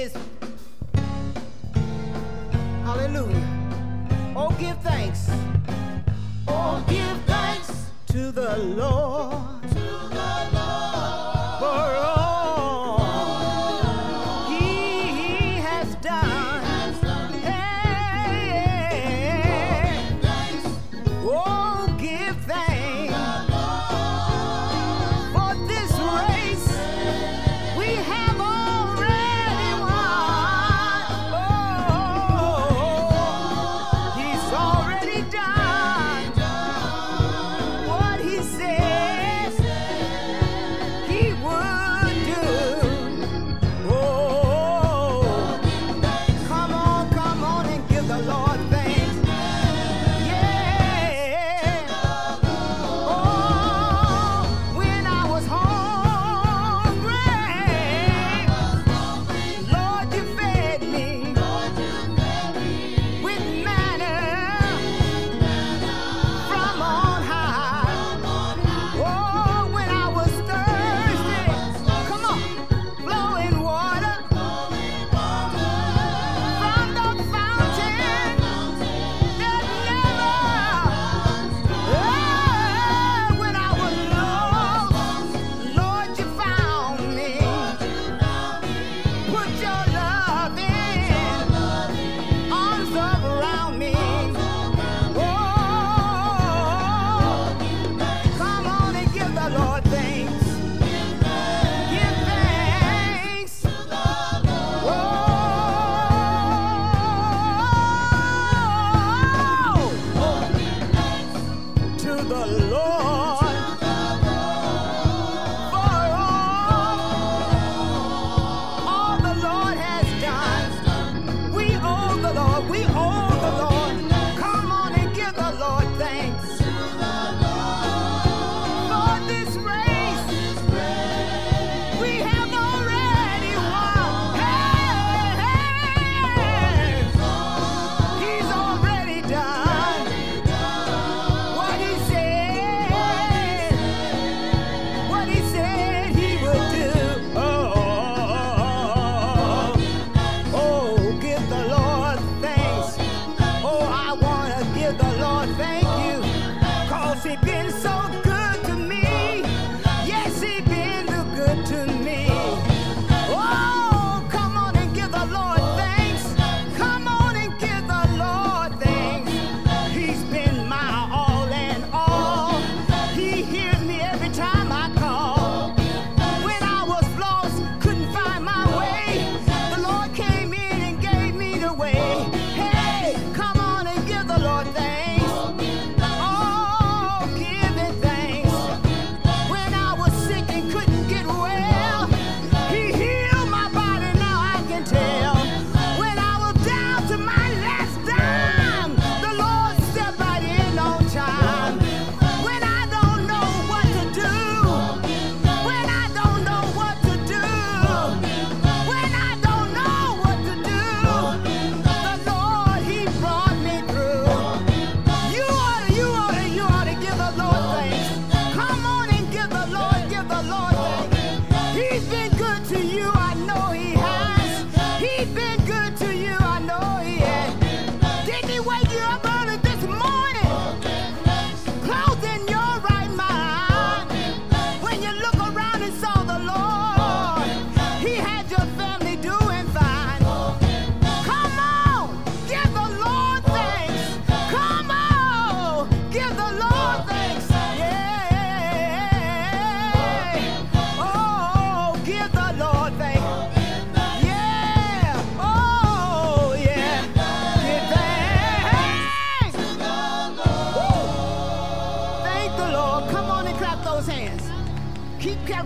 His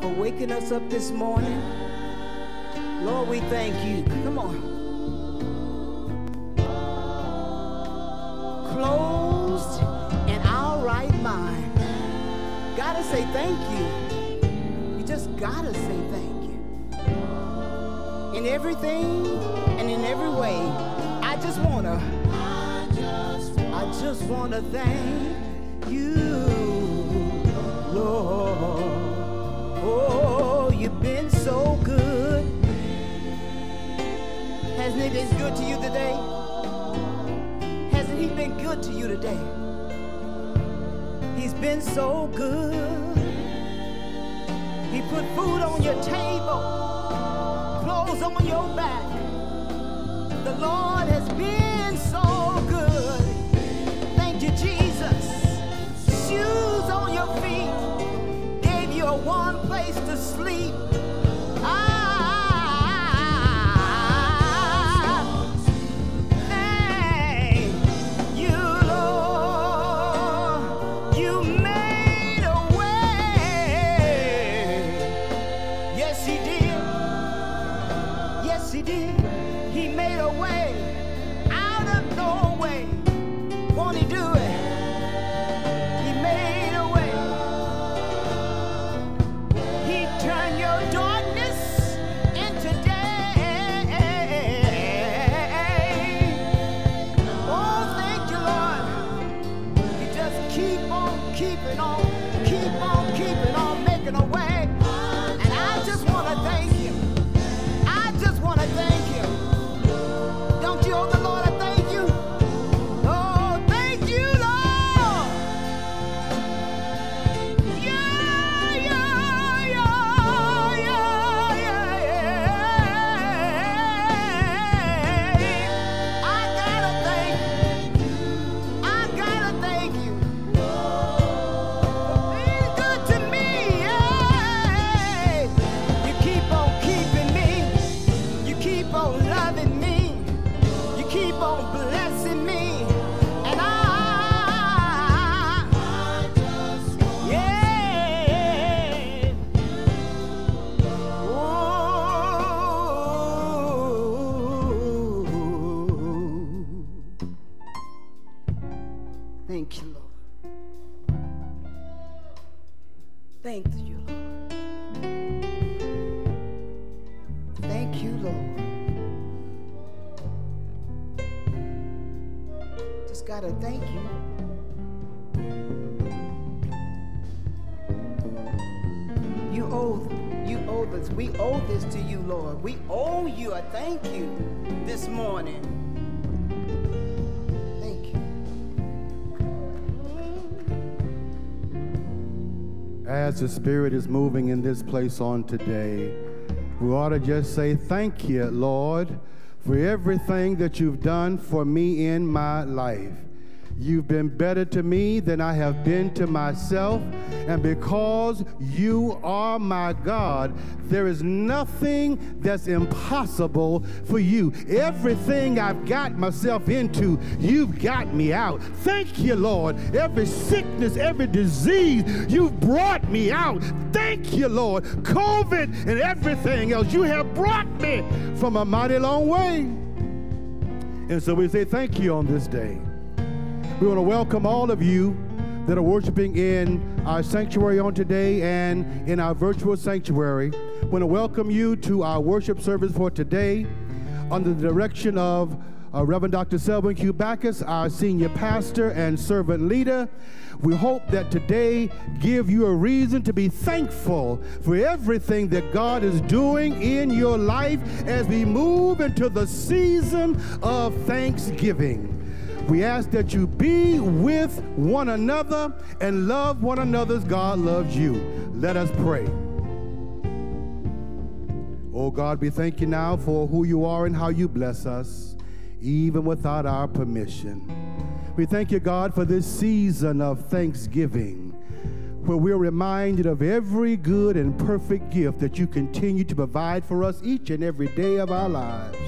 for waking us up this morning. Lord, we thank you. Come on. Closed in our right mind. Gotta say thank you. You just gotta say thank you. In everything and in every way, I just wanna, I just wanna thank you, Lord. You've been so good. Hasn't he been good to you today? Hasn't he been good to you today? He's been so good. He put food on your table, clothes on your back. The Lord has been so good. Place to sleep. We owe this to you, Lord. We owe you a thank you this morning. Thank you. As the Spirit is moving in this place on today, we ought to just say, Thank you, Lord, for everything that you've done for me in my life. You've been better to me than I have been to myself. And because you are my God, there is nothing that's impossible for you. Everything I've got myself into, you've got me out. Thank you, Lord. Every sickness, every disease, you've brought me out. Thank you, Lord. COVID and everything else, you have brought me from a mighty long way. And so we say thank you on this day. We want to welcome all of you that are worshiping in our sanctuary on today and in our virtual sanctuary. We want to welcome you to our worship service for today under the direction of uh, Reverend Dr. Selwyn Q. Bacchus, our senior pastor and servant leader. We hope that today give you a reason to be thankful for everything that God is doing in your life as we move into the season of Thanksgiving. We ask that you be with one another and love one another as God loves you. Let us pray. Oh God, we thank you now for who you are and how you bless us, even without our permission. We thank you, God, for this season of thanksgiving, where we're reminded of every good and perfect gift that you continue to provide for us each and every day of our lives.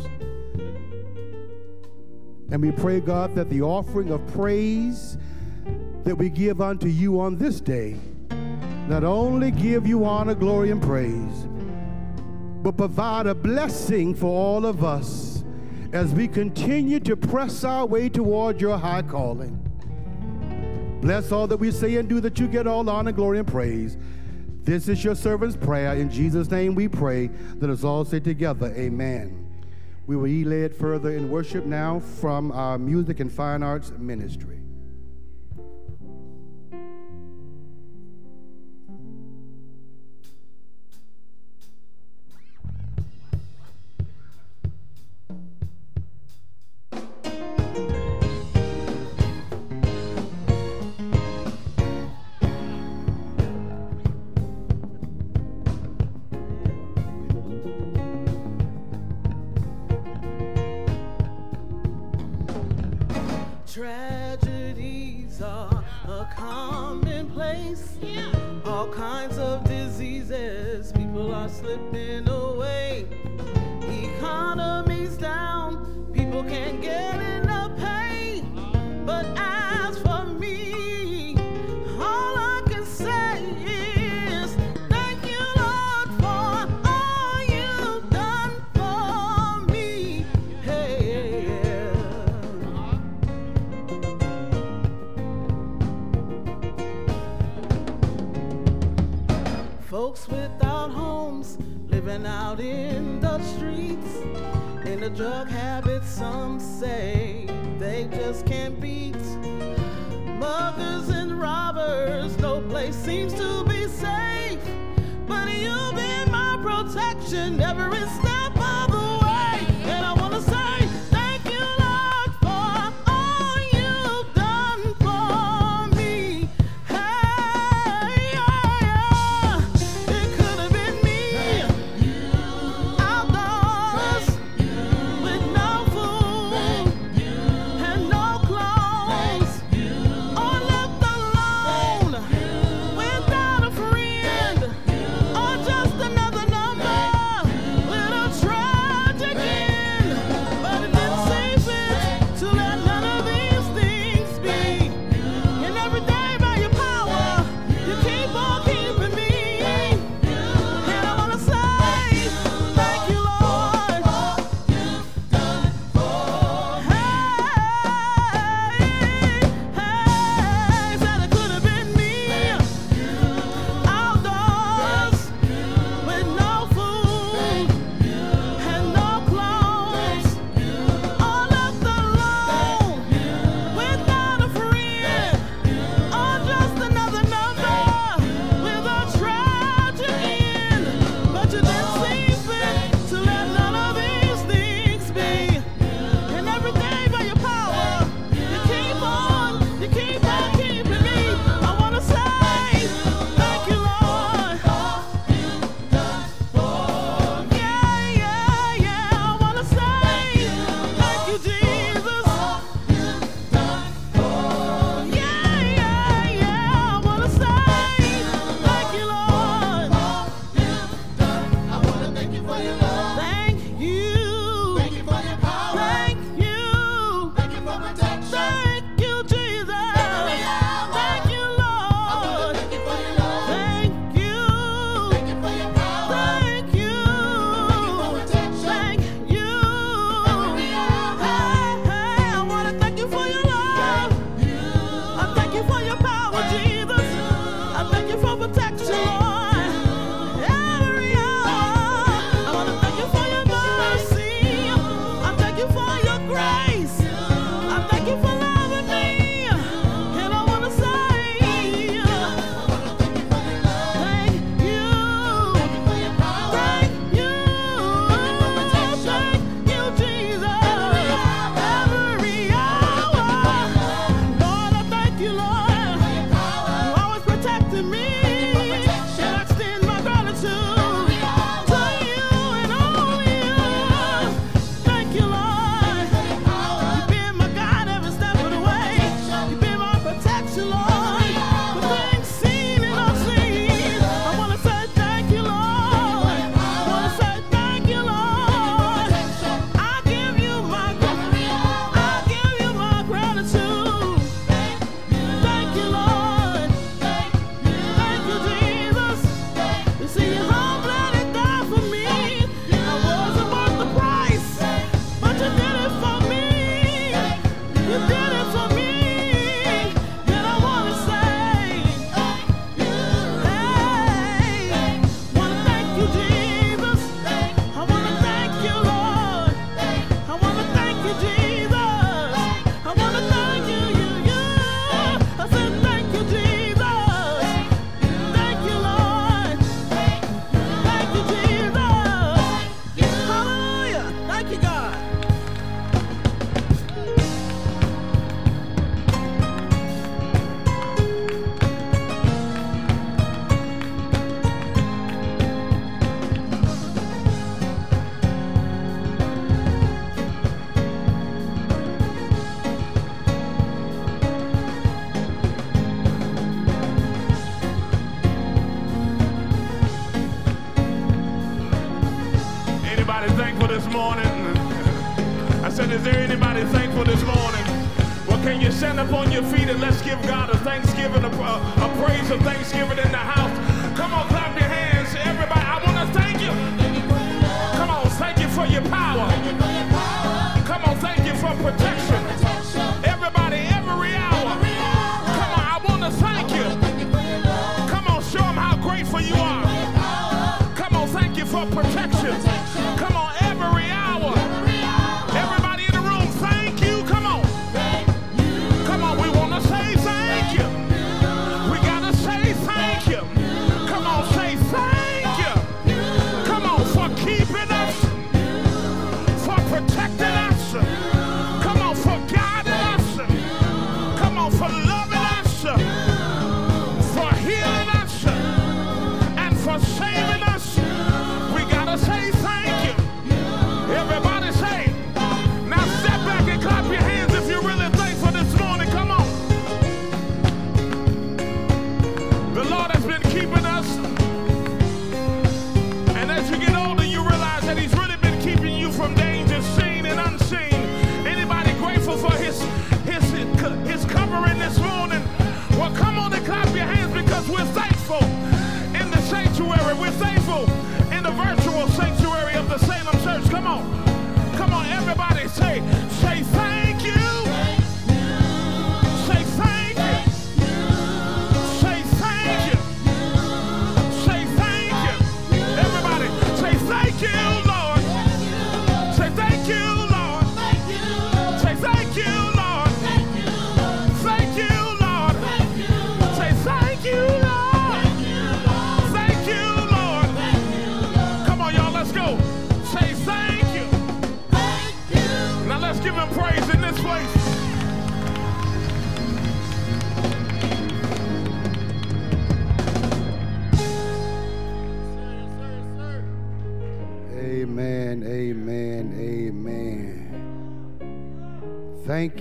And we pray, God, that the offering of praise that we give unto you on this day, not only give you honor, glory, and praise, but provide a blessing for all of us as we continue to press our way toward your high calling. Bless all that we say and do that you get all honor, glory, and praise. This is your servant's prayer. In Jesus' name we pray. Let us all say together, Amen. We will be led further in worship now from our music and fine arts ministry.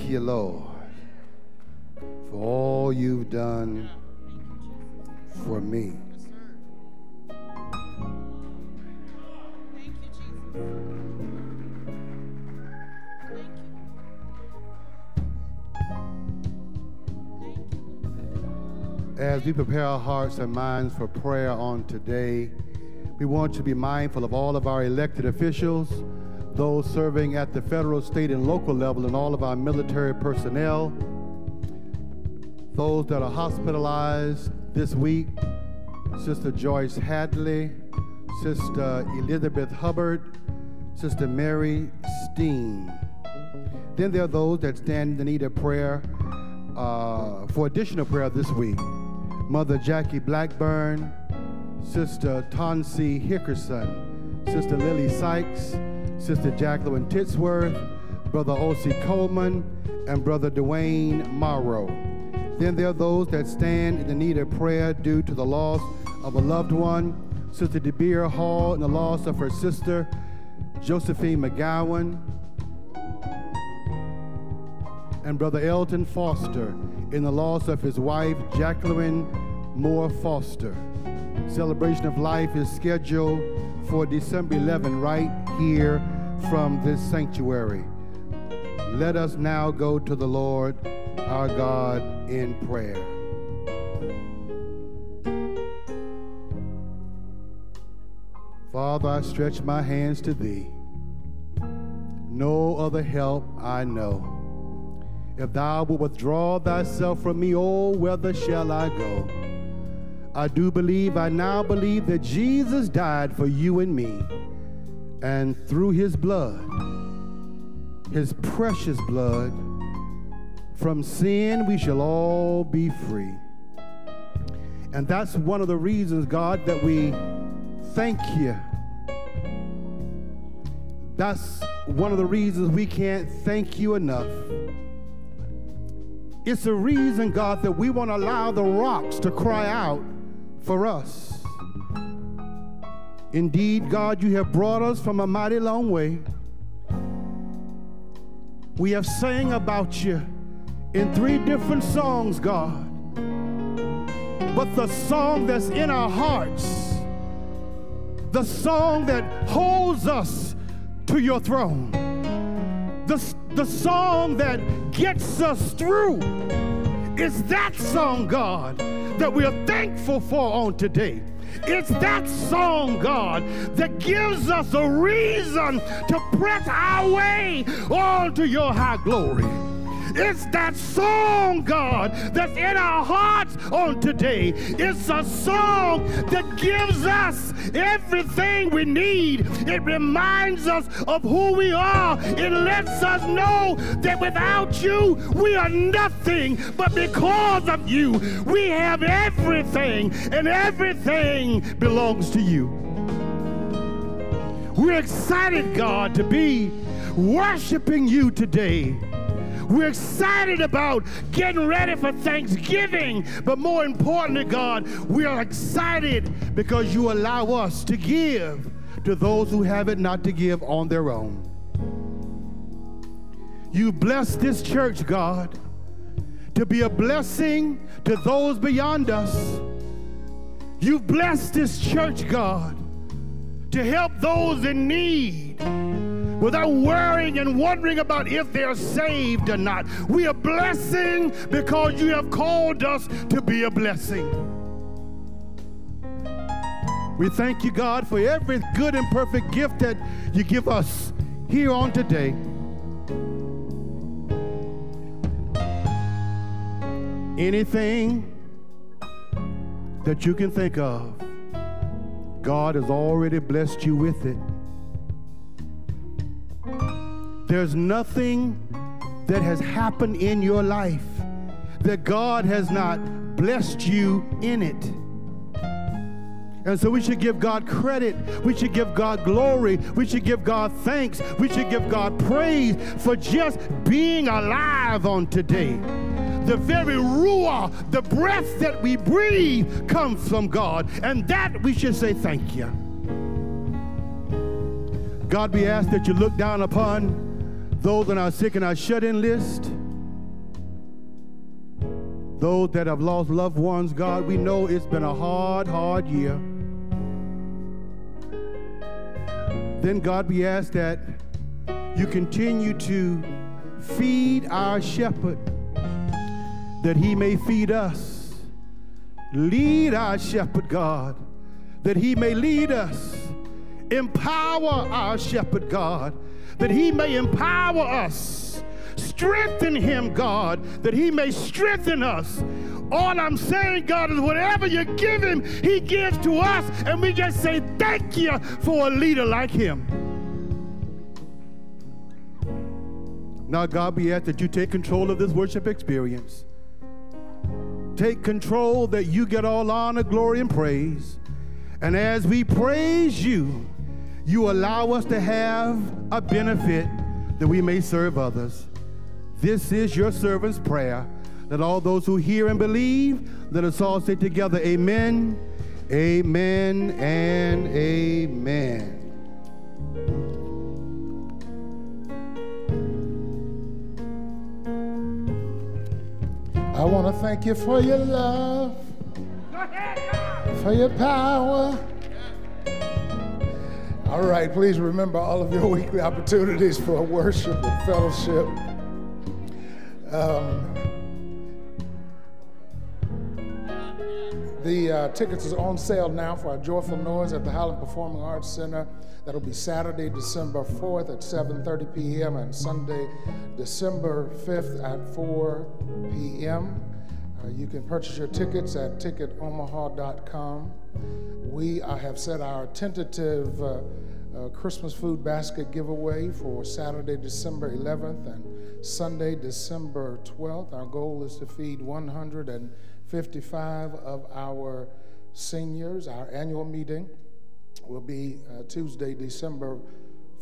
You, Lord, for all you've done for me. As we prepare our hearts and minds for prayer on today, we want to be mindful of all of our elected officials, those serving at the federal, state, and local level, and all of our military personnel, those that are hospitalized this week, Sister Joyce Hadley, Sister Elizabeth Hubbard, Sister Mary Steen. Then there are those that stand in the need of prayer uh, for additional prayer this week. Mother Jackie Blackburn, Sister Tonsi Hickerson, Sister Lily Sykes, Sister Jacqueline Titsworth, Brother O.C. Coleman, and Brother Dwayne Morrow. Then there are those that stand in the need of prayer due to the loss of a loved one, Sister DeBeer Hall, and the loss of her sister, Josephine McGowan, and Brother Elton Foster in the loss of his wife, Jacqueline Moore Foster. Celebration of Life is scheduled for December 11 right here from this sanctuary. Let us now go to the Lord our God in prayer. Father, I stretch my hands to thee. No other help I know. If thou wilt withdraw thyself from me, oh, whither shall I go? I do believe, I now believe that Jesus died for you and me. And through his blood, his precious blood, from sin we shall all be free. And that's one of the reasons, God, that we thank you. That's one of the reasons we can't thank you enough. It's a reason, God, that we want to allow the rocks to cry out for us. Indeed, God, you have brought us from a mighty long way. We have sang about you in three different songs, God. But the song that's in our hearts, the song that holds us to your throne. The, the song that gets us through is that song, God, that we are thankful for on today. It's that song, God, that gives us a reason to press our way on to your high glory. It's that song, God, that's in our hearts on today. It's a song that gives us everything we need. It reminds us of who we are. It lets us know that without you, we are nothing. But because of you, we have everything, and everything belongs to you. We're excited, God, to be worshiping you today. We're excited about getting ready for Thanksgiving. But more importantly, God, we are excited because you allow us to give to those who have it not to give on their own. You bless this church, God, to be a blessing to those beyond us. You've blessed this church, God, to help those in need without worrying and wondering about if they're saved or not. We are blessing because you have called us to be a blessing. We thank you, God, for every good and perfect gift that you give us here on today. Anything that you can think of, God has already blessed you with it. There's nothing that has happened in your life that God has not blessed you in it. And so we should give God credit. We should give God glory. We should give God thanks. We should give God praise for just being alive on today. The very ruah, the breath that we breathe, comes from God. And that we should say thank you. God, we ask that you look down upon those on our sick and our shut in list, those that have lost loved ones, God, we know it's been a hard, hard year. Then, God, we ask that you continue to feed our shepherd, that he may feed us. Lead our shepherd, God, that he may lead us. Empower our shepherd, God, that he may empower us. Strengthen him, God, that he may strengthen us. All I'm saying, God, is whatever you give him, he gives to us, and we just say thank you for a leader like him. Now, God, we ask that you take control of this worship experience. Take control that you get all honor, glory, and praise. And as we praise you, you allow us to have a benefit that we may serve others. This is your servant's prayer. That all those who hear and believe, let us all say together, Amen, Amen, and Amen. I want to thank you for your love, for your power all right, please remember all of your weekly opportunities for worship and fellowship. Um, the uh, tickets are on sale now for our Joyful Noise at the Highland Performing Arts Center. That'll be Saturday, December 4th at 7:30 p.m. and Sunday, December 5th at 4 p.m. Uh, you can purchase your tickets at ticketomaha.com. We uh, have set our tentative uh, uh, Christmas food basket giveaway for Saturday, December 11th and Sunday, December 12th. Our goal is to feed 155 of our seniors. Our annual meeting will be uh, Tuesday, December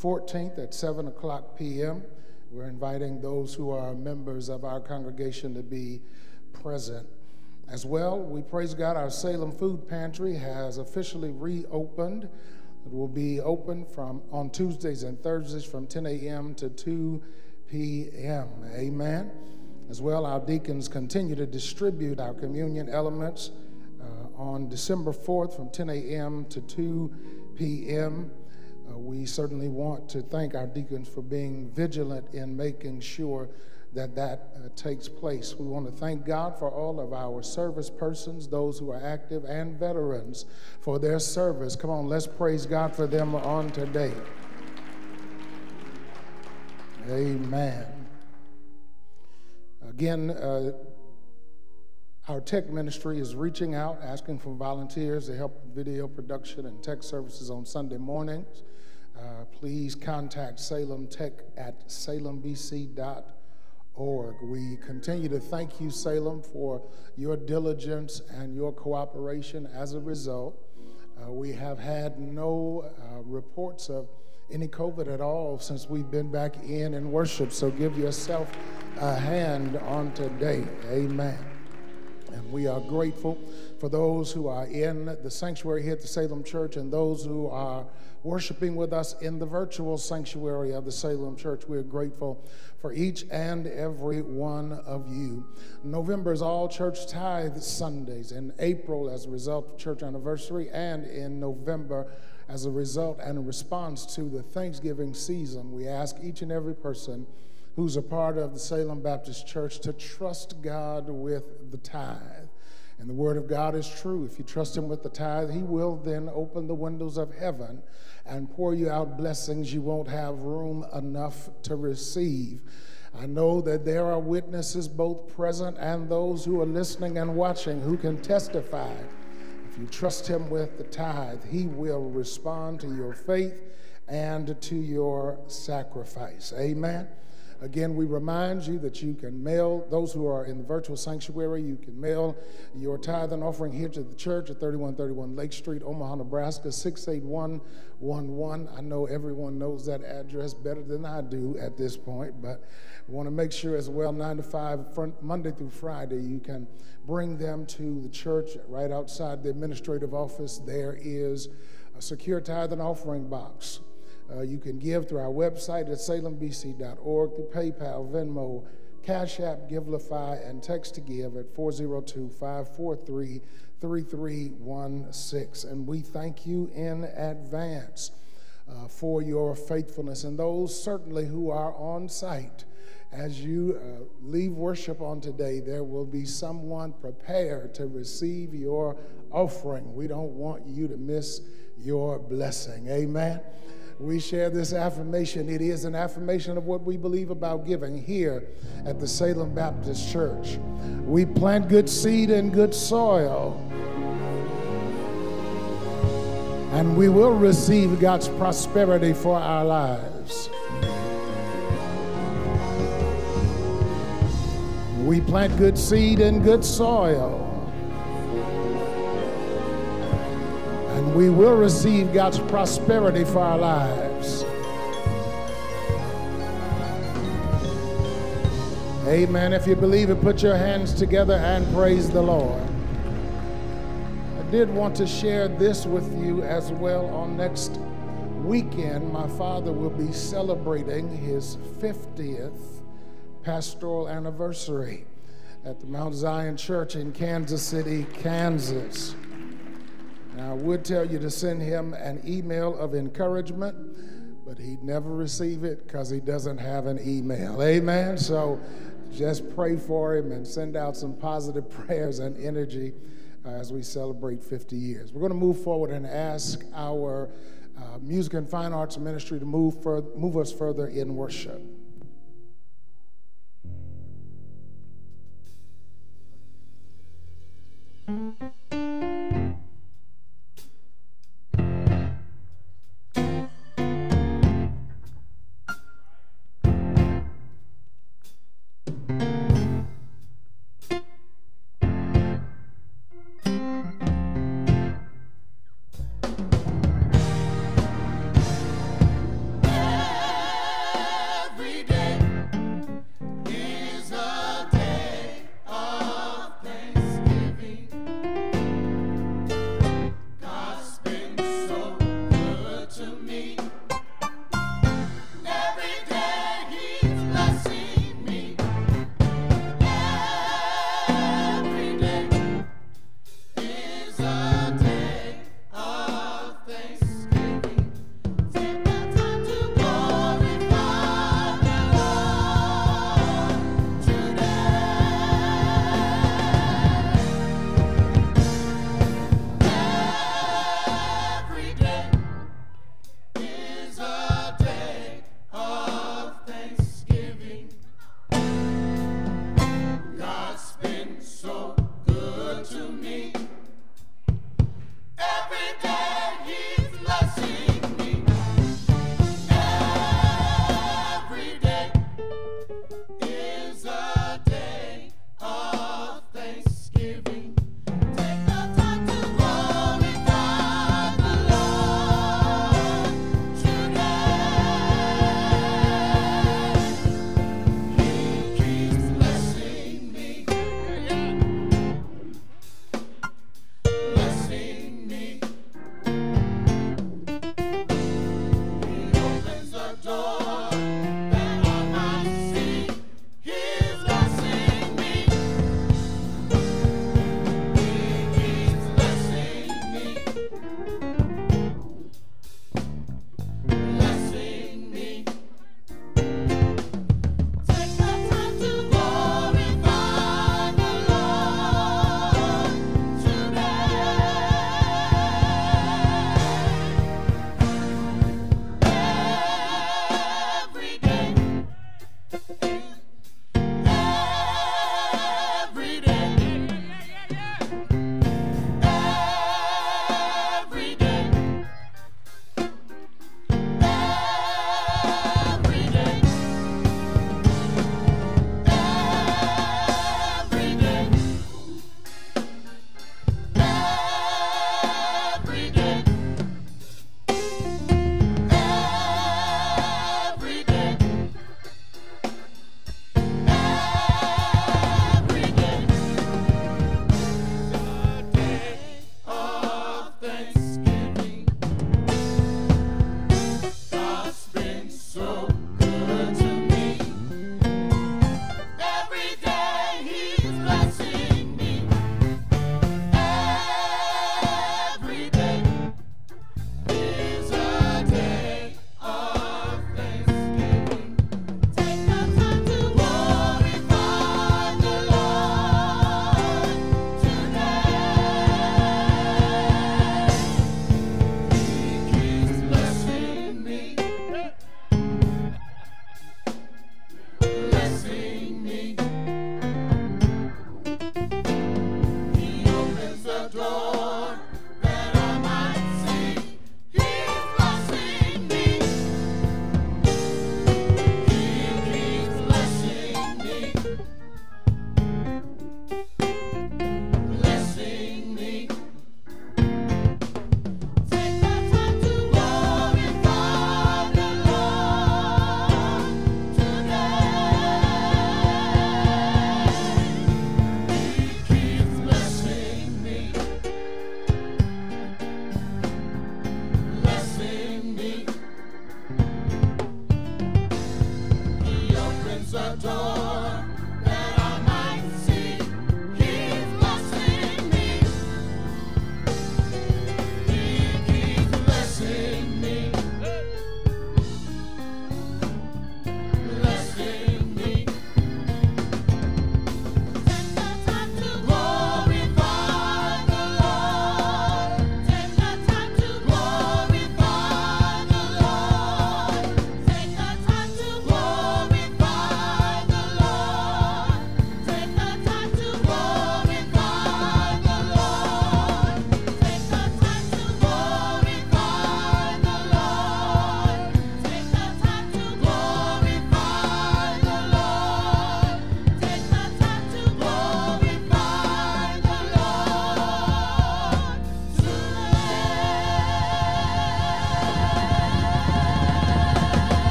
14th at 7 o'clock p.m. We're inviting those who are members of our congregation to be present. As well, we praise God, our Salem Food Pantry has officially reopened. It will be open from on Tuesdays and Thursdays from 10 a.m. to 2 p.m. Amen. As well, our deacons continue to distribute our communion elements uh, on December 4th from 10 a.m. to 2 p.m. Uh, we certainly want to thank our deacons for being vigilant in making sure that that uh, takes place. We want to thank God for all of our service persons, those who are active, and veterans for their service. Come on, let's praise God for them on today. Amen. Again, uh, our tech ministry is reaching out, asking for volunteers to help video production and tech services on Sunday mornings. Uh, please contact Salem Tech at salembc.org org. We continue to thank you, Salem, for your diligence and your cooperation. As a result, uh, we have had no uh, reports of any COVID at all since we've been back in and worship. So give yourself a hand on today. Amen. And we are grateful for those who are in the sanctuary here at the Salem Church and those who are worshiping with us in the virtual sanctuary of the Salem Church. We're grateful for each and every one of you. November is all church tithe Sundays. In April, as a result of church anniversary, and in November, as a result and response to the Thanksgiving season, we ask each and every person who's a part of the Salem Baptist Church to trust God with the tithe. And the word of God is true. If you trust him with the tithe, he will then open the windows of heaven and pour you out blessings you won't have room enough to receive. I know that there are witnesses, both present and those who are listening and watching, who can testify. If you trust him with the tithe, he will respond to your faith and to your sacrifice. Amen. Again, we remind you that you can mail, those who are in the virtual sanctuary, you can mail your tithe and offering here to the church at 3131 Lake Street, Omaha, Nebraska, 68111. I know everyone knows that address better than I do at this point, but we want to make sure as well, 9 to 5, front, Monday through Friday, you can bring them to the church right outside the administrative office. There is a secure tithe and offering box. Uh, you can give through our website at salembc.org, through PayPal, Venmo, Cash App, Givelify, and text to give at 402 543 3316. And we thank you in advance uh, for your faithfulness. And those certainly who are on site, as you uh, leave worship on today, there will be someone prepared to receive your offering. We don't want you to miss your blessing. Amen we share this affirmation. It is an affirmation of what we believe about giving here at the Salem Baptist Church. We plant good seed in good soil, and we will receive God's prosperity for our lives. We plant good seed in good soil we will receive God's prosperity for our lives. Amen. If you believe it, put your hands together and praise the Lord. I did want to share this with you as well on next weekend. My father will be celebrating his 50th pastoral anniversary at the Mount Zion Church in Kansas City, Kansas. Now, I would tell you to send him an email of encouragement, but he'd never receive it because he doesn't have an email. Amen. So just pray for him and send out some positive prayers and energy uh, as we celebrate 50 years. We're going to move forward and ask our uh, music and fine arts ministry to move, fur- move us further in worship. Mm-hmm.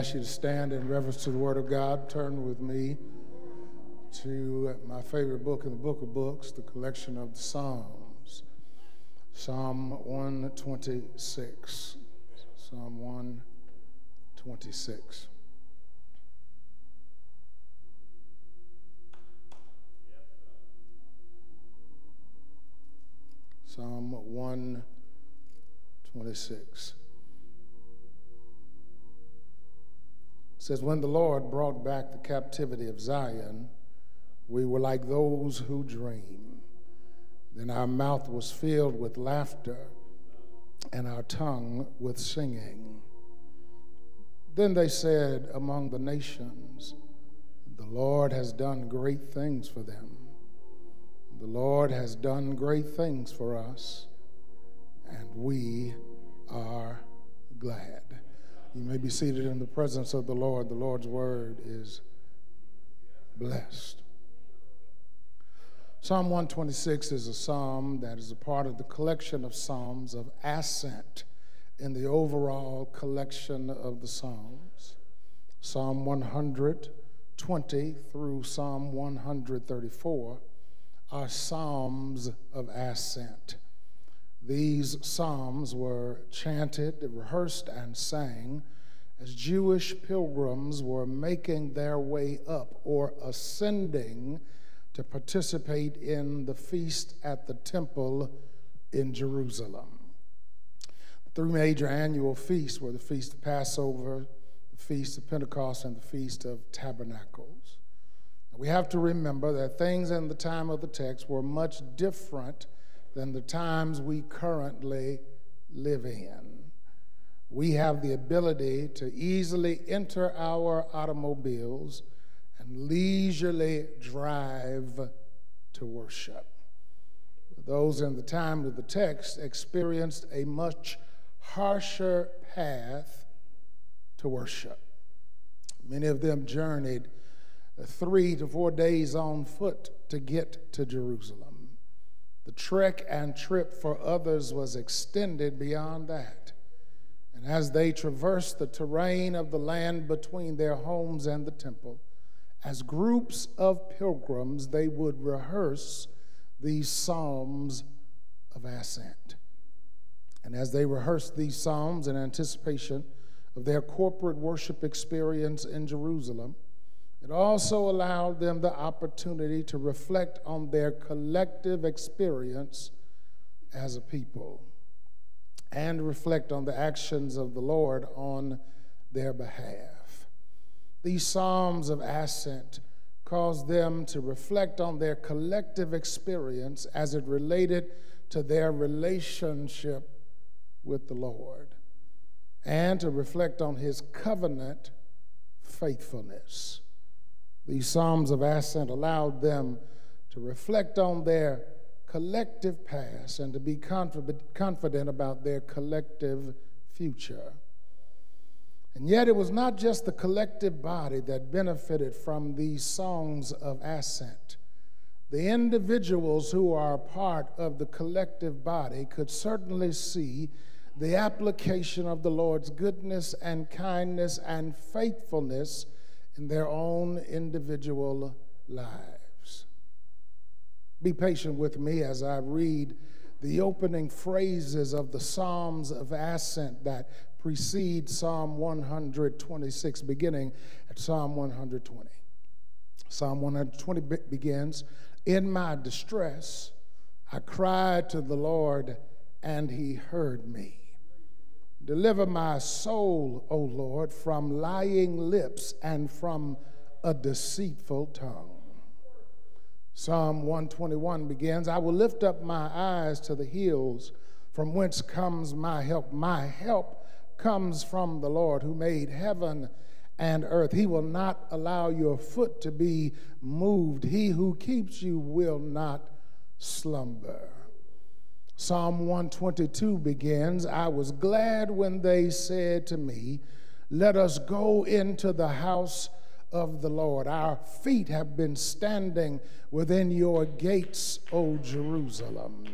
Ask you to stand in reverence to the Word of God. Turn with me to my favorite book in the book of books, the collection of the Psalms. Psalm 126. Psalm 126. Psalm 126. Says, When the Lord brought back the captivity of Zion, we were like those who dream. Then our mouth was filled with laughter and our tongue with singing. Then they said among the nations, The Lord has done great things for them. The Lord has done great things for us, and we are glad. You may be seated in the presence of the Lord. The Lord's word is blessed. Psalm 126 is a psalm that is a part of the collection of psalms of ascent in the overall collection of the psalms. Psalm 120 through Psalm 134 are psalms of ascent. These psalms were chanted, rehearsed, and sang as Jewish pilgrims were making their way up or ascending to participate in the feast at the temple in Jerusalem. The three major annual feasts were the Feast of Passover, the Feast of Pentecost, and the Feast of Tabernacles. We have to remember that things in the time of the text were much different than the times we currently live in. We have the ability to easily enter our automobiles and leisurely drive to worship. Those in the time of the text experienced a much harsher path to worship. Many of them journeyed three to four days on foot to get to Jerusalem. The trek and trip for others was extended beyond that. And as they traversed the terrain of the land between their homes and the temple, as groups of pilgrims, they would rehearse these psalms of ascent. And as they rehearsed these psalms in anticipation of their corporate worship experience in Jerusalem, it also allowed them the opportunity to reflect on their collective experience as a people and reflect on the actions of the Lord on their behalf. These Psalms of Ascent caused them to reflect on their collective experience as it related to their relationship with the Lord and to reflect on his covenant faithfulness. These Psalms of Ascent allowed them to reflect on their collective past and to be confident about their collective future. And yet, it was not just the collective body that benefited from these songs of ascent. The individuals who are part of the collective body could certainly see the application of the Lord's goodness and kindness and faithfulness in their own individual lives. Be patient with me as I read the opening phrases of the Psalms of Ascent that precede Psalm 126, beginning at Psalm 120. Psalm 120 begins In my distress, I cried to the Lord, and he heard me. Deliver my soul, O Lord, from lying lips and from a deceitful tongue. Psalm 121 begins I will lift up my eyes to the hills, from whence comes my help. My help comes from the Lord who made heaven and earth. He will not allow your foot to be moved. He who keeps you will not slumber. Psalm 122 begins I was glad when they said to me, Let us go into the house of the Lord. Our feet have been standing within your gates, O Jerusalem.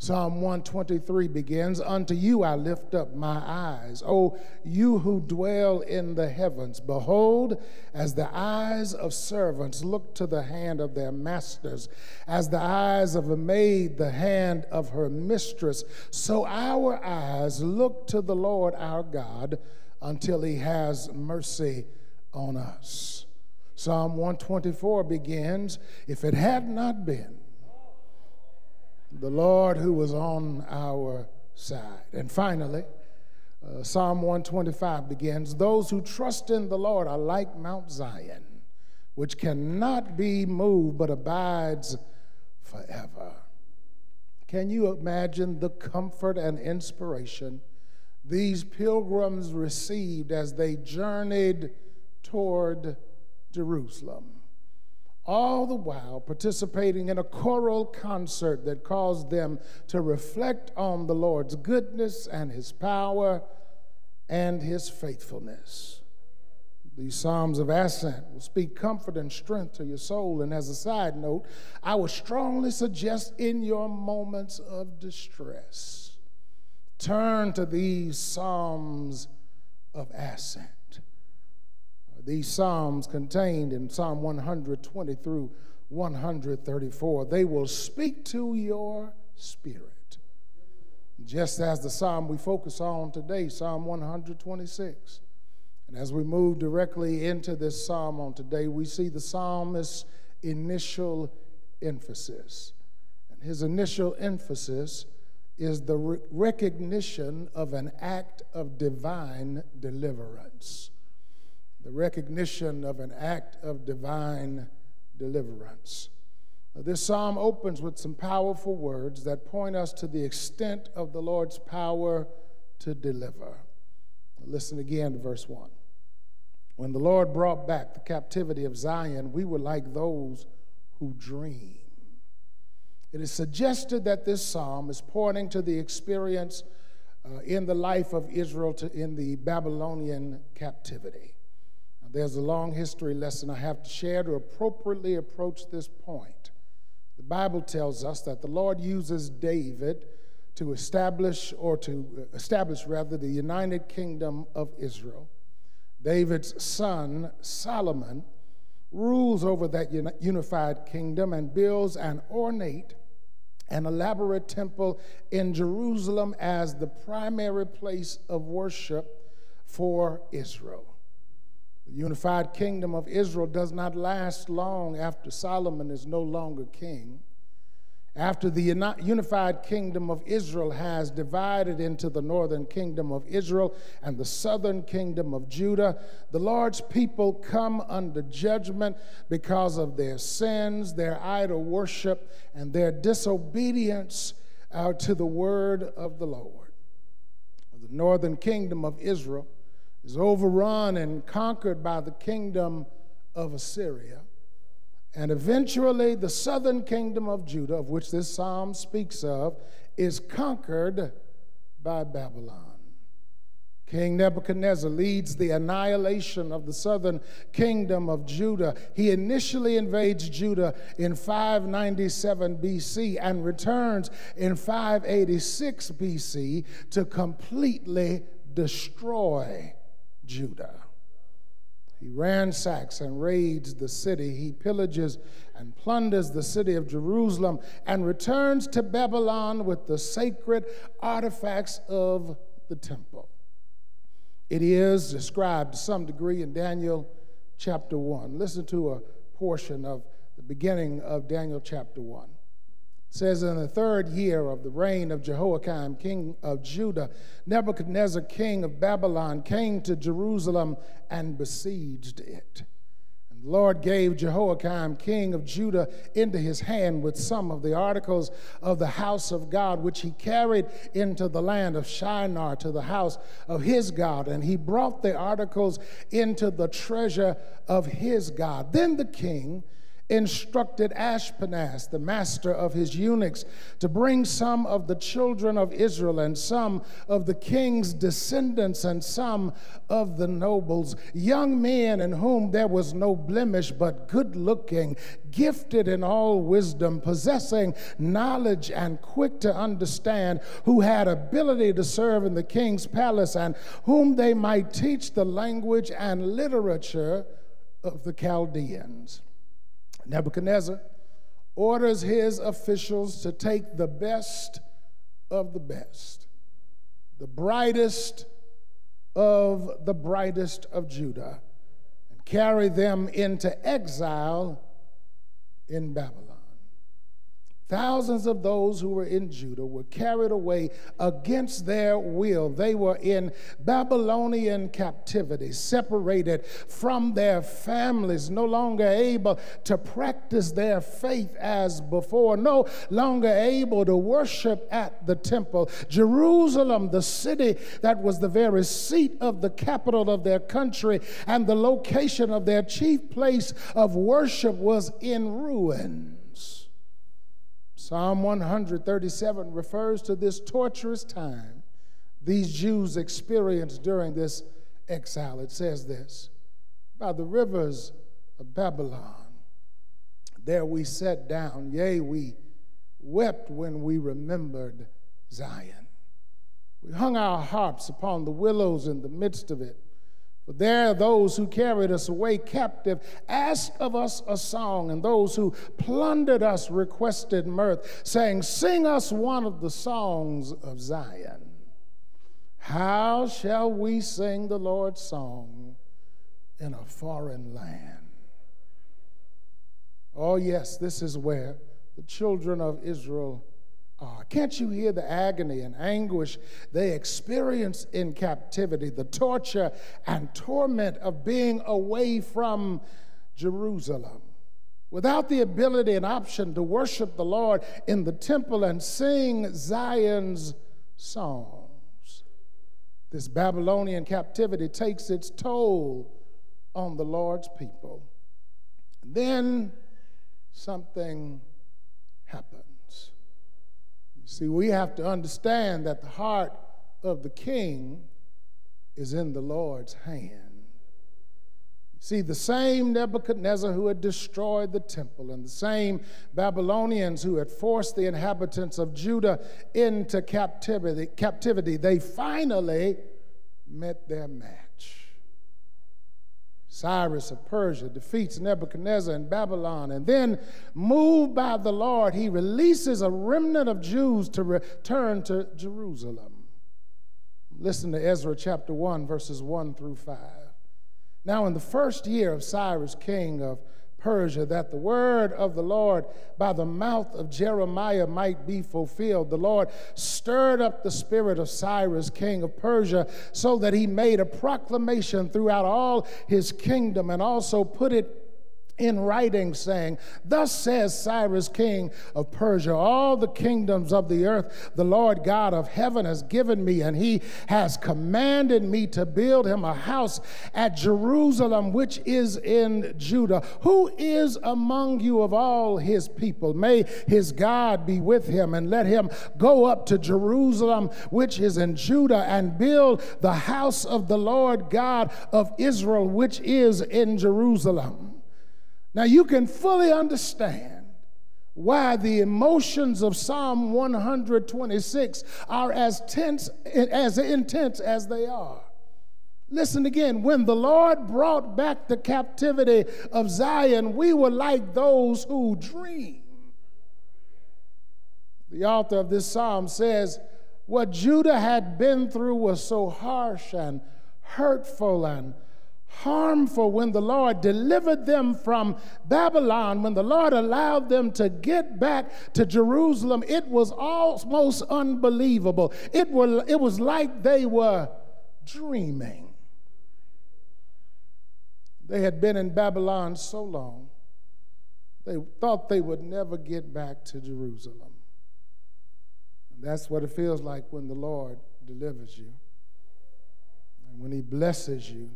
Psalm 123 begins Unto you I lift up my eyes, O you who dwell in the heavens. Behold, as the eyes of servants look to the hand of their masters, as the eyes of a maid the hand of her mistress, so our eyes look to the Lord our God until he has mercy on us. Psalm 124 begins If it had not been the Lord who was on our side. And finally, uh, Psalm 125 begins Those who trust in the Lord are like Mount Zion, which cannot be moved but abides forever. Can you imagine the comfort and inspiration these pilgrims received as they journeyed toward Jerusalem? All the while participating in a choral concert that caused them to reflect on the Lord's goodness and his power and his faithfulness. These Psalms of Ascent will speak comfort and strength to your soul. And as a side note, I would strongly suggest in your moments of distress, turn to these Psalms of Ascent. These Psalms contained in Psalm 120 through 134, they will speak to your spirit. Just as the Psalm we focus on today, Psalm 126. And as we move directly into this Psalm on today, we see the psalmist's initial emphasis. And his initial emphasis is the re- recognition of an act of divine deliverance the recognition of an act of divine deliverance. This psalm opens with some powerful words that point us to the extent of the Lord's power to deliver. Listen again to verse 1. When the Lord brought back the captivity of Zion, we were like those who dream. It is suggested that this psalm is pointing to the experience uh, in the life of Israel to, in the Babylonian captivity. There's a long history lesson I have to share to appropriately approach this point. The Bible tells us that the Lord uses David to establish, or to establish rather, the united kingdom of Israel. David's son, Solomon, rules over that unified kingdom and builds an ornate and elaborate temple in Jerusalem as the primary place of worship for Israel. The unified kingdom of Israel does not last long after Solomon is no longer king. After the unified kingdom of Israel has divided into the northern kingdom of Israel and the southern kingdom of Judah, the Lord's people come under judgment because of their sins, their idol worship, and their disobedience uh, to the word of the Lord. The northern kingdom of Israel is overrun and conquered by the kingdom of Assyria. And eventually, the southern kingdom of Judah, of which this psalm speaks of, is conquered by Babylon. King Nebuchadnezzar leads the annihilation of the southern kingdom of Judah. He initially invades Judah in 597 BC and returns in 586 BC to completely destroy Judah. He ransacks and raids the city. He pillages and plunders the city of Jerusalem and returns to Babylon with the sacred artifacts of the temple. It is described to some degree in Daniel chapter 1. Listen to a portion of the beginning of Daniel chapter 1 says in the third year of the reign of Jehoiakim, king of Judah, Nebuchadnezzar, king of Babylon, came to Jerusalem and besieged it. And the Lord gave Jehoiakim, king of Judah, into his hand with some of the articles of the house of God, which he carried into the land of Shinar to the house of his God. And he brought the articles into the treasure of his God. Then the king instructed Ashpenaz, the master of his eunuchs, to bring some of the children of Israel and some of the king's descendants and some of the nobles, young men in whom there was no blemish, but good looking, gifted in all wisdom, possessing knowledge and quick to understand, who had ability to serve in the king's palace, and whom they might teach the language and literature of the Chaldeans. Nebuchadnezzar orders his officials to take the best of the best, the brightest of the brightest of Judah, and carry them into exile in Babylon. Thousands of those who were in Judah were carried away against their will. They were in Babylonian captivity, separated from their families, no longer able to practice their faith as before, no longer able to worship at the temple. Jerusalem, the city that was the very seat of the capital of their country and the location of their chief place of worship, was in ruin. Psalm 137 refers to this torturous time these Jews experienced during this exile. It says this By the rivers of Babylon, there we sat down, yea, we wept when we remembered Zion. We hung our harps upon the willows in the midst of it. For there are those who carried us away captive asked of us a song, and those who plundered us requested mirth, saying, Sing us one of the songs of Zion. How shall we sing the Lord's song in a foreign land? Oh, yes, this is where the children of Israel uh, can't you hear the agony and anguish they experience in captivity, the torture and torment of being away from Jerusalem? Without the ability and option to worship the Lord in the temple and sing Zion's songs. This Babylonian captivity takes its toll on the Lord's people. Then something. See, we have to understand that the heart of the king is in the Lord's hand. See, the same Nebuchadnezzar who had destroyed the temple and the same Babylonians who had forced the inhabitants of Judah into captivity, captivity they finally met their match. Cyrus of Persia defeats Nebuchadnezzar in Babylon, and then, moved by the Lord, he releases a remnant of Jews to return to Jerusalem. Listen to Ezra chapter 1, verses 1 through 5. Now, in the first year of Cyrus, king of Persia, that the word of the Lord by the mouth of Jeremiah might be fulfilled. The Lord stirred up the spirit of Cyrus, king of Persia, so that he made a proclamation throughout all his kingdom and also put it in writing, saying, Thus says Cyrus, king of Persia, all the kingdoms of the earth the Lord God of heaven has given me, and he has commanded me to build him a house at Jerusalem, which is in Judah. Who is among you of all his people? May his God be with him, and let him go up to Jerusalem, which is in Judah, and build the house of the Lord God of Israel, which is in Jerusalem. Now you can fully understand why the emotions of Psalm 126 are as tense as intense as they are. Listen again, when the Lord brought back the captivity of Zion, we were like those who dream. The author of this psalm says, What Judah had been through was so harsh and hurtful and harmful when the Lord delivered them from Babylon, when the Lord allowed them to get back to Jerusalem, it was almost unbelievable. It, were, it was like they were dreaming. They had been in Babylon so long, they thought they would never get back to Jerusalem. And that's what it feels like when the Lord delivers you and when He blesses you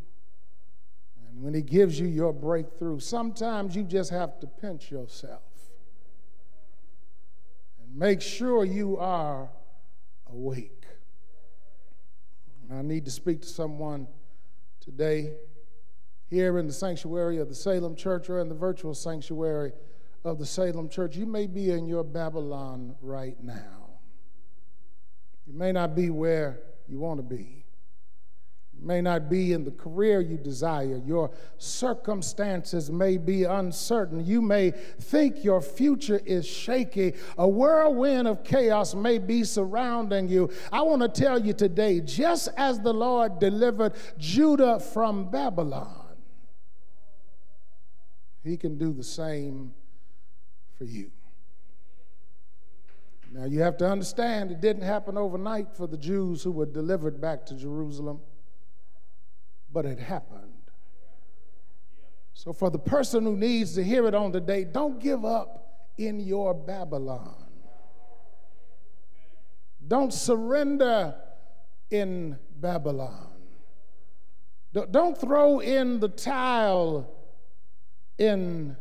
And when He gives you your breakthrough, sometimes you just have to pinch yourself and make sure you are awake. I need to speak to someone today here in the sanctuary of the Salem Church or in the virtual sanctuary of the Salem Church. You may be in your Babylon right now. You may not be where you want to be may not be in the career you desire. Your circumstances may be uncertain. You may think your future is shaky. A whirlwind of chaos may be surrounding you. I want to tell you today just as the Lord delivered Judah from Babylon, He can do the same for you. Now, you have to understand it didn't happen overnight for the Jews who were delivered back to Jerusalem but it happened. So, for the person who needs to hear it on today, don't give up in your Babylon. Don't surrender in Babylon. Don't throw in the tile in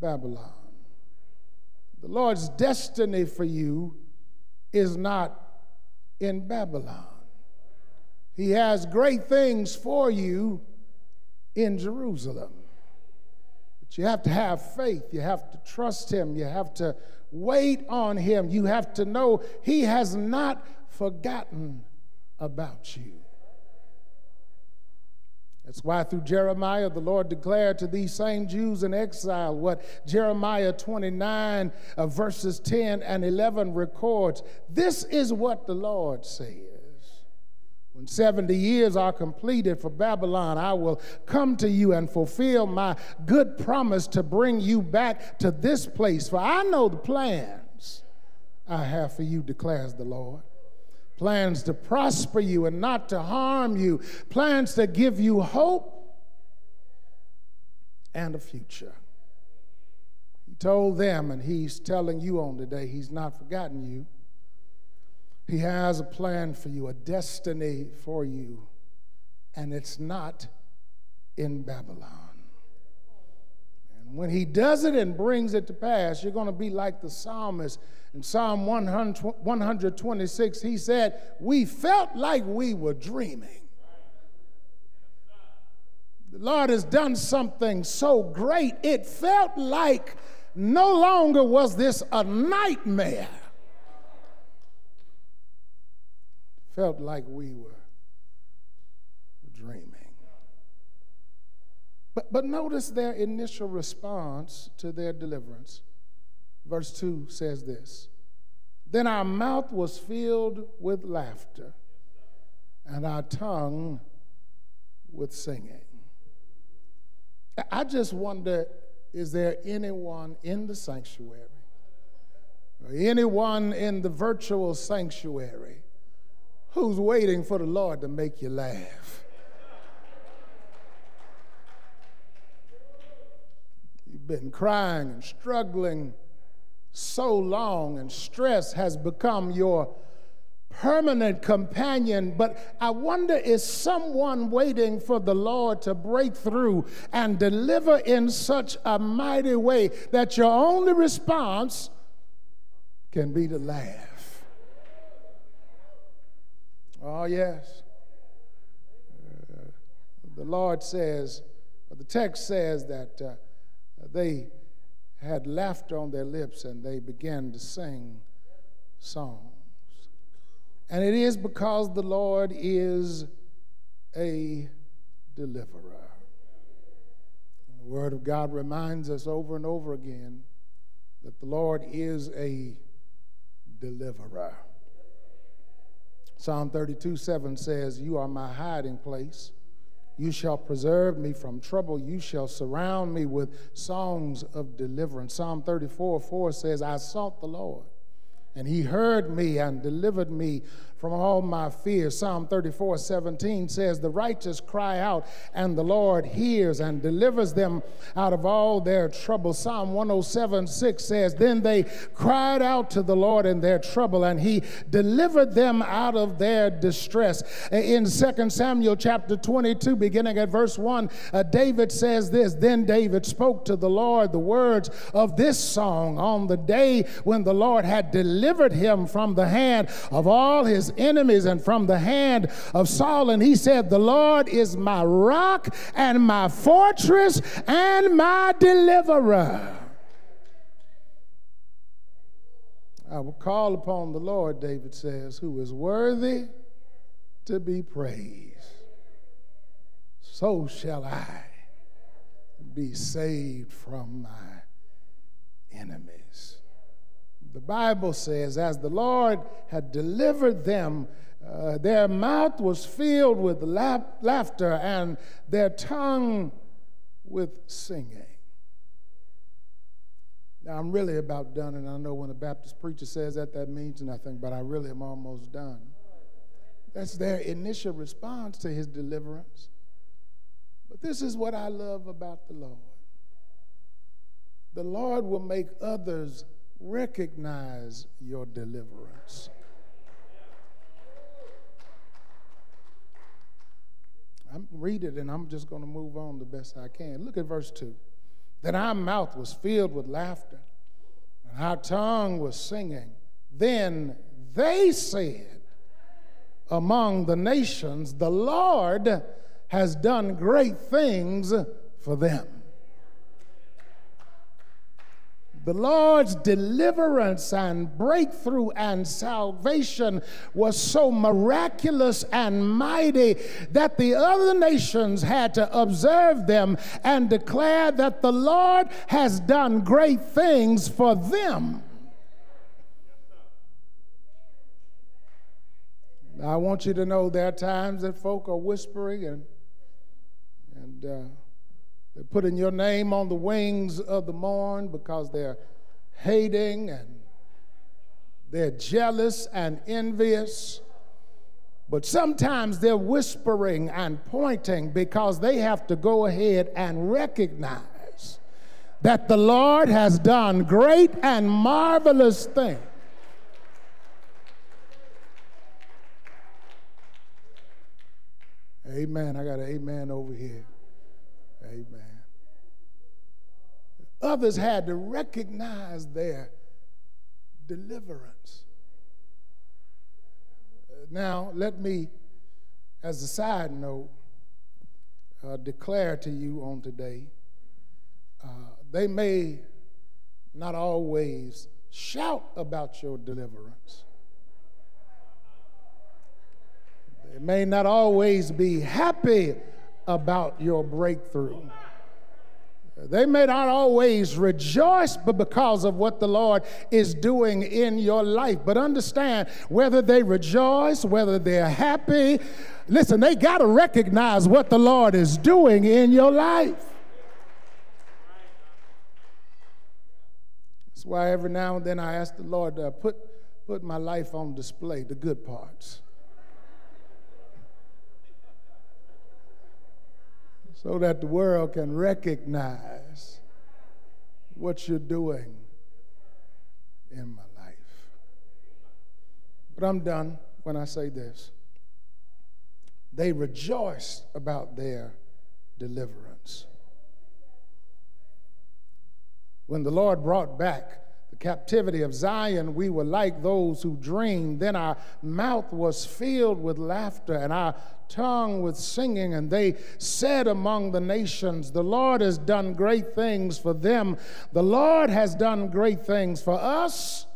Babylon. The Lord's destiny for you is not in Babylon. He has great things for you in Jerusalem. But you have to have faith. You have to trust Him. You have to wait on Him. You have to know He has not forgotten about you. That's why through Jeremiah, the Lord declared to these same Jews in exile what Jeremiah 29, uh, verses 10 and 11 records. This is what the Lord says. When 70 years are completed for Babylon, I will come to you and fulfill my good promise to bring you back to this place. For I know the plans I have for you, declares the Lord. Plans to prosper you and not to harm you, plans to give you hope and a future. He told them, and he's telling you on today, he's not forgotten you. He has a plan for you, a destiny for you, and it's not in Babylon. And when he does it and brings it to pass, you're going to be like the psalmist in Psalm 126. He said, We felt like we were dreaming. The Lord has done something so great, it felt like no longer was this a nightmare felt like we were dreaming. But, but notice their initial response to their deliverance. Verse 2 says this Then our mouth was filled with laughter, and our tongue with singing. I just wonder is there anyone in the sanctuary, anyone in the virtual sanctuary? Who's waiting for the Lord to make you laugh. You've been crying and struggling so long, and stress has become your permanent companion. But I wonder is someone waiting for the Lord to break through and deliver in such a mighty way that your only response can be to laugh? Oh, yes. Uh, the Lord says, the text says that uh, they had laughter on their lips and they began to sing songs. And it is because the Lord is a deliverer. And the Word of God reminds us over and over again that the Lord is a deliverer. Psalm 32 7 says, You are my hiding place. You shall preserve me from trouble. You shall surround me with songs of deliverance. Psalm 34 4 says, I sought the Lord, and he heard me and delivered me from all my fears. Psalm 34 17 says, The righteous cry out, and the Lord hears and delivers them out of all their trouble. Psalm 107 6 says, Then they cried out to the Lord in their trouble, and he delivered them out of their distress. In 2 Samuel chapter 22, beginning at verse 1, uh, David says this Then David spoke to the Lord the words of this song on the day when the Lord had delivered him from the hand of all his enemies and from the hand of Saul. And he said, The Lord is my rock and my fortress and my deliverer. I will call upon the Lord, David says, who is worthy to be praised. So shall I be saved from my enemies the Bible says, as the Lord had delivered them, uh, their mouth was filled with la- laughter and their tongue with singing. Now, I'm really about done, and I know when a Baptist preacher says that, that means nothing, but I really am almost done. That's their initial response to his deliverance. But this is what I love about the Lord the Lord will make others recognize your deliverance. I'm read it and I'm just going to move on the best I can. Look at verse 2. Then our mouth was filled with laughter, and our tongue was singing. Then they said among the nations, The Lord has done great things for them. The Lord's deliverance and breakthrough and salvation was so miraculous and mighty that the other nations had to observe them and declare that the Lord has done great things for them. I want you to know there are times that folk are whispering and, and uh, they're putting your name on the wings of the morn because they're hating and they're jealous and envious. But sometimes they're whispering and pointing because they have to go ahead and recognize that the Lord has done great and marvelous things. Amen. I got an amen over here. Amen. Others had to recognize their deliverance. Now, let me, as a side note, uh, declare to you on today uh, they may not always shout about your deliverance. They may not always be happy about your breakthrough. They may not always rejoice, but because of what the Lord is doing in your life. But understand whether they rejoice, whether they're happy, listen, they got to recognize what the Lord is doing in your life. That's why every now and then I ask the Lord to put, put my life on display, the good parts. So that the world can recognize what you're doing in my life. But I'm done when I say this. They rejoiced about their deliverance. When the Lord brought back captivity of Zion, we were like those who dreamed. Then our mouth was filled with laughter and our tongue with singing. And they said among the nations, The Lord has done great things for them. The Lord has done great things for us.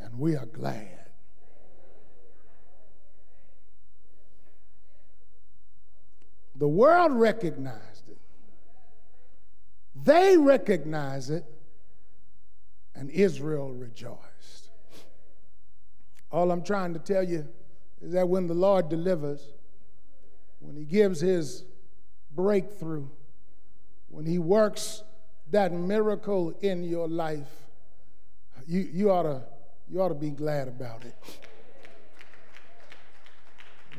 And we are glad. The world recognized it. They recognize it and Israel rejoiced. All I'm trying to tell you is that when the Lord delivers, when He gives His breakthrough, when He works that miracle in your life, you, you, ought to, you ought to be glad about it.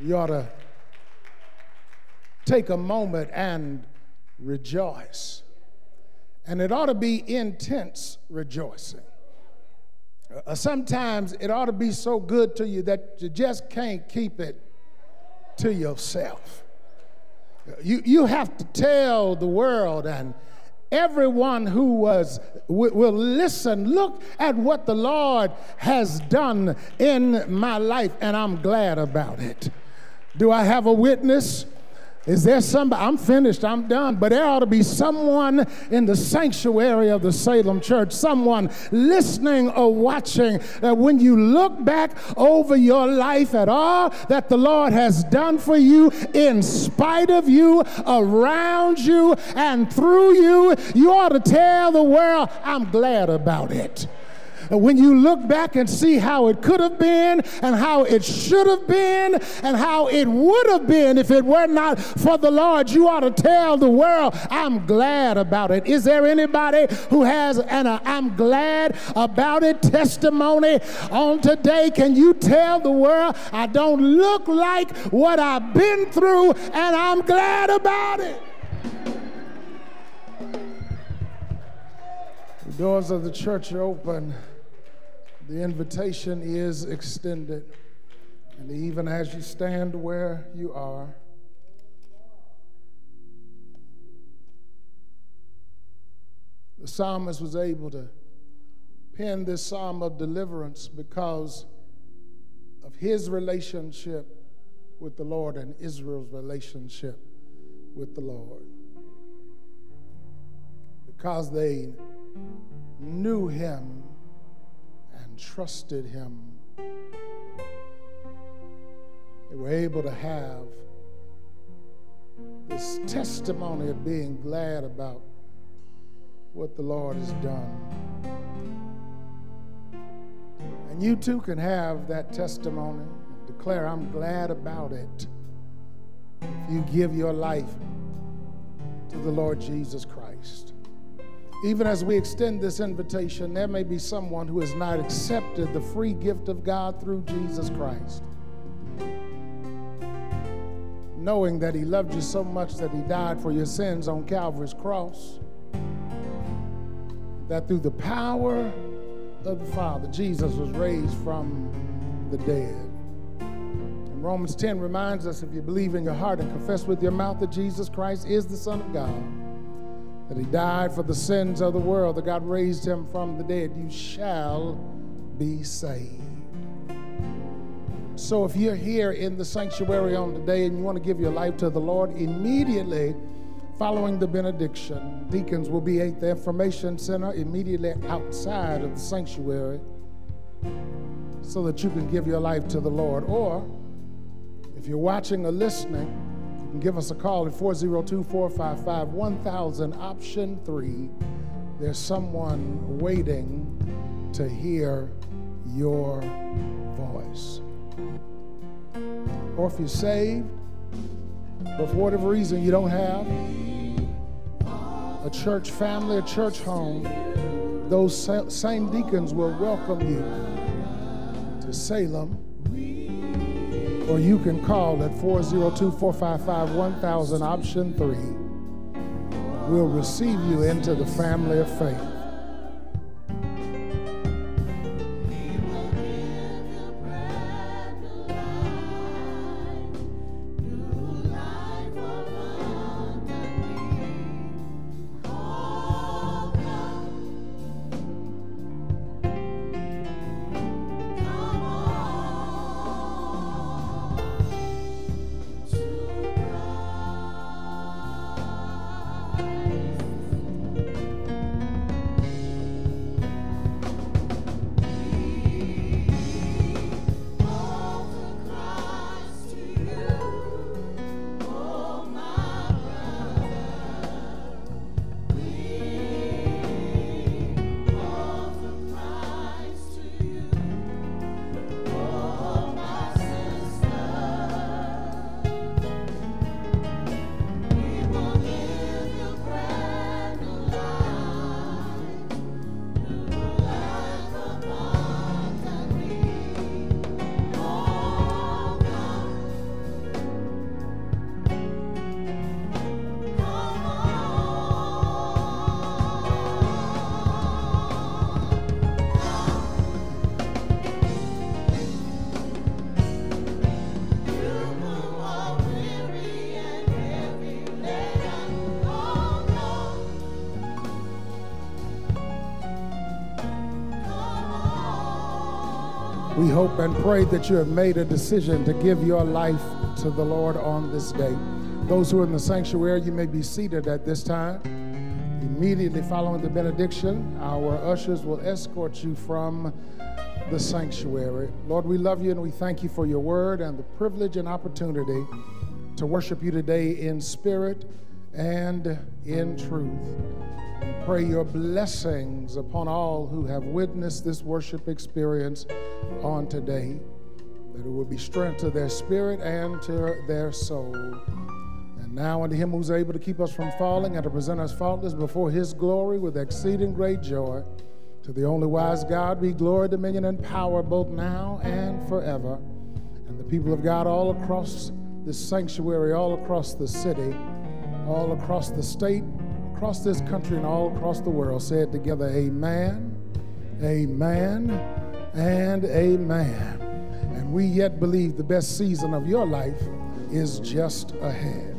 You ought to take a moment and rejoice. And it ought to be intense rejoicing. Uh, sometimes it ought to be so good to you that you just can't keep it to yourself. You, you have to tell the world and everyone who was will listen look at what the lord has done in my life and i'm glad about it do i have a witness is there somebody? I'm finished, I'm done. But there ought to be someone in the sanctuary of the Salem church, someone listening or watching that when you look back over your life at all that the Lord has done for you, in spite of you, around you, and through you, you ought to tell the world, I'm glad about it when you look back and see how it could have been and how it should have been and how it would have been if it were not for the Lord, you ought to tell the world, I'm glad about it. Is there anybody who has an uh, I'm glad about it testimony on today? Can you tell the world, I don't look like what I've been through and I'm glad about it? The doors of the church are open. The invitation is extended. And even as you stand where you are, the psalmist was able to pen this psalm of deliverance because of his relationship with the Lord and Israel's relationship with the Lord. Because they knew him trusted him, they were able to have this testimony of being glad about what the Lord has done. And you too can have that testimony and declare, I'm glad about it. If you give your life to the Lord Jesus Christ even as we extend this invitation, there may be someone who has not accepted the free gift of God through Jesus Christ. Knowing that He loved you so much that He died for your sins on Calvary's cross, that through the power of the Father, Jesus was raised from the dead. And Romans 10 reminds us if you believe in your heart and confess with your mouth that Jesus Christ is the Son of God, that he died for the sins of the world, that God raised him from the dead, you shall be saved. So if you're here in the sanctuary on today and you want to give your life to the Lord, immediately following the benediction, deacons will be at the information center immediately outside of the sanctuary so that you can give your life to the Lord. Or if you're watching or listening, give us a call at 402 455 1000, option three. There's someone waiting to hear your voice. Or if you're saved, but for whatever reason you don't have a church family, a church home, those same deacons will welcome you to Salem or you can call at 402 455 1000, option three. We'll receive you into the family of faith. Hope and pray that you have made a decision to give your life to the Lord on this day. Those who are in the sanctuary, you may be seated at this time. Immediately following the benediction, our ushers will escort you from the sanctuary. Lord, we love you and we thank you for your word and the privilege and opportunity to worship you today in spirit and in truth. We pray your blessings upon all who have witnessed this worship experience on today, that it will be strength to their spirit and to their soul. And now unto him who's able to keep us from falling and to present us faultless before his glory with exceeding great joy. To the only wise God be glory, dominion, and power both now and forever. And the people of God all across this sanctuary, all across the city, all across the state, across this country, and all across the world say it together Amen, Amen, and Amen. And we yet believe the best season of your life is just ahead.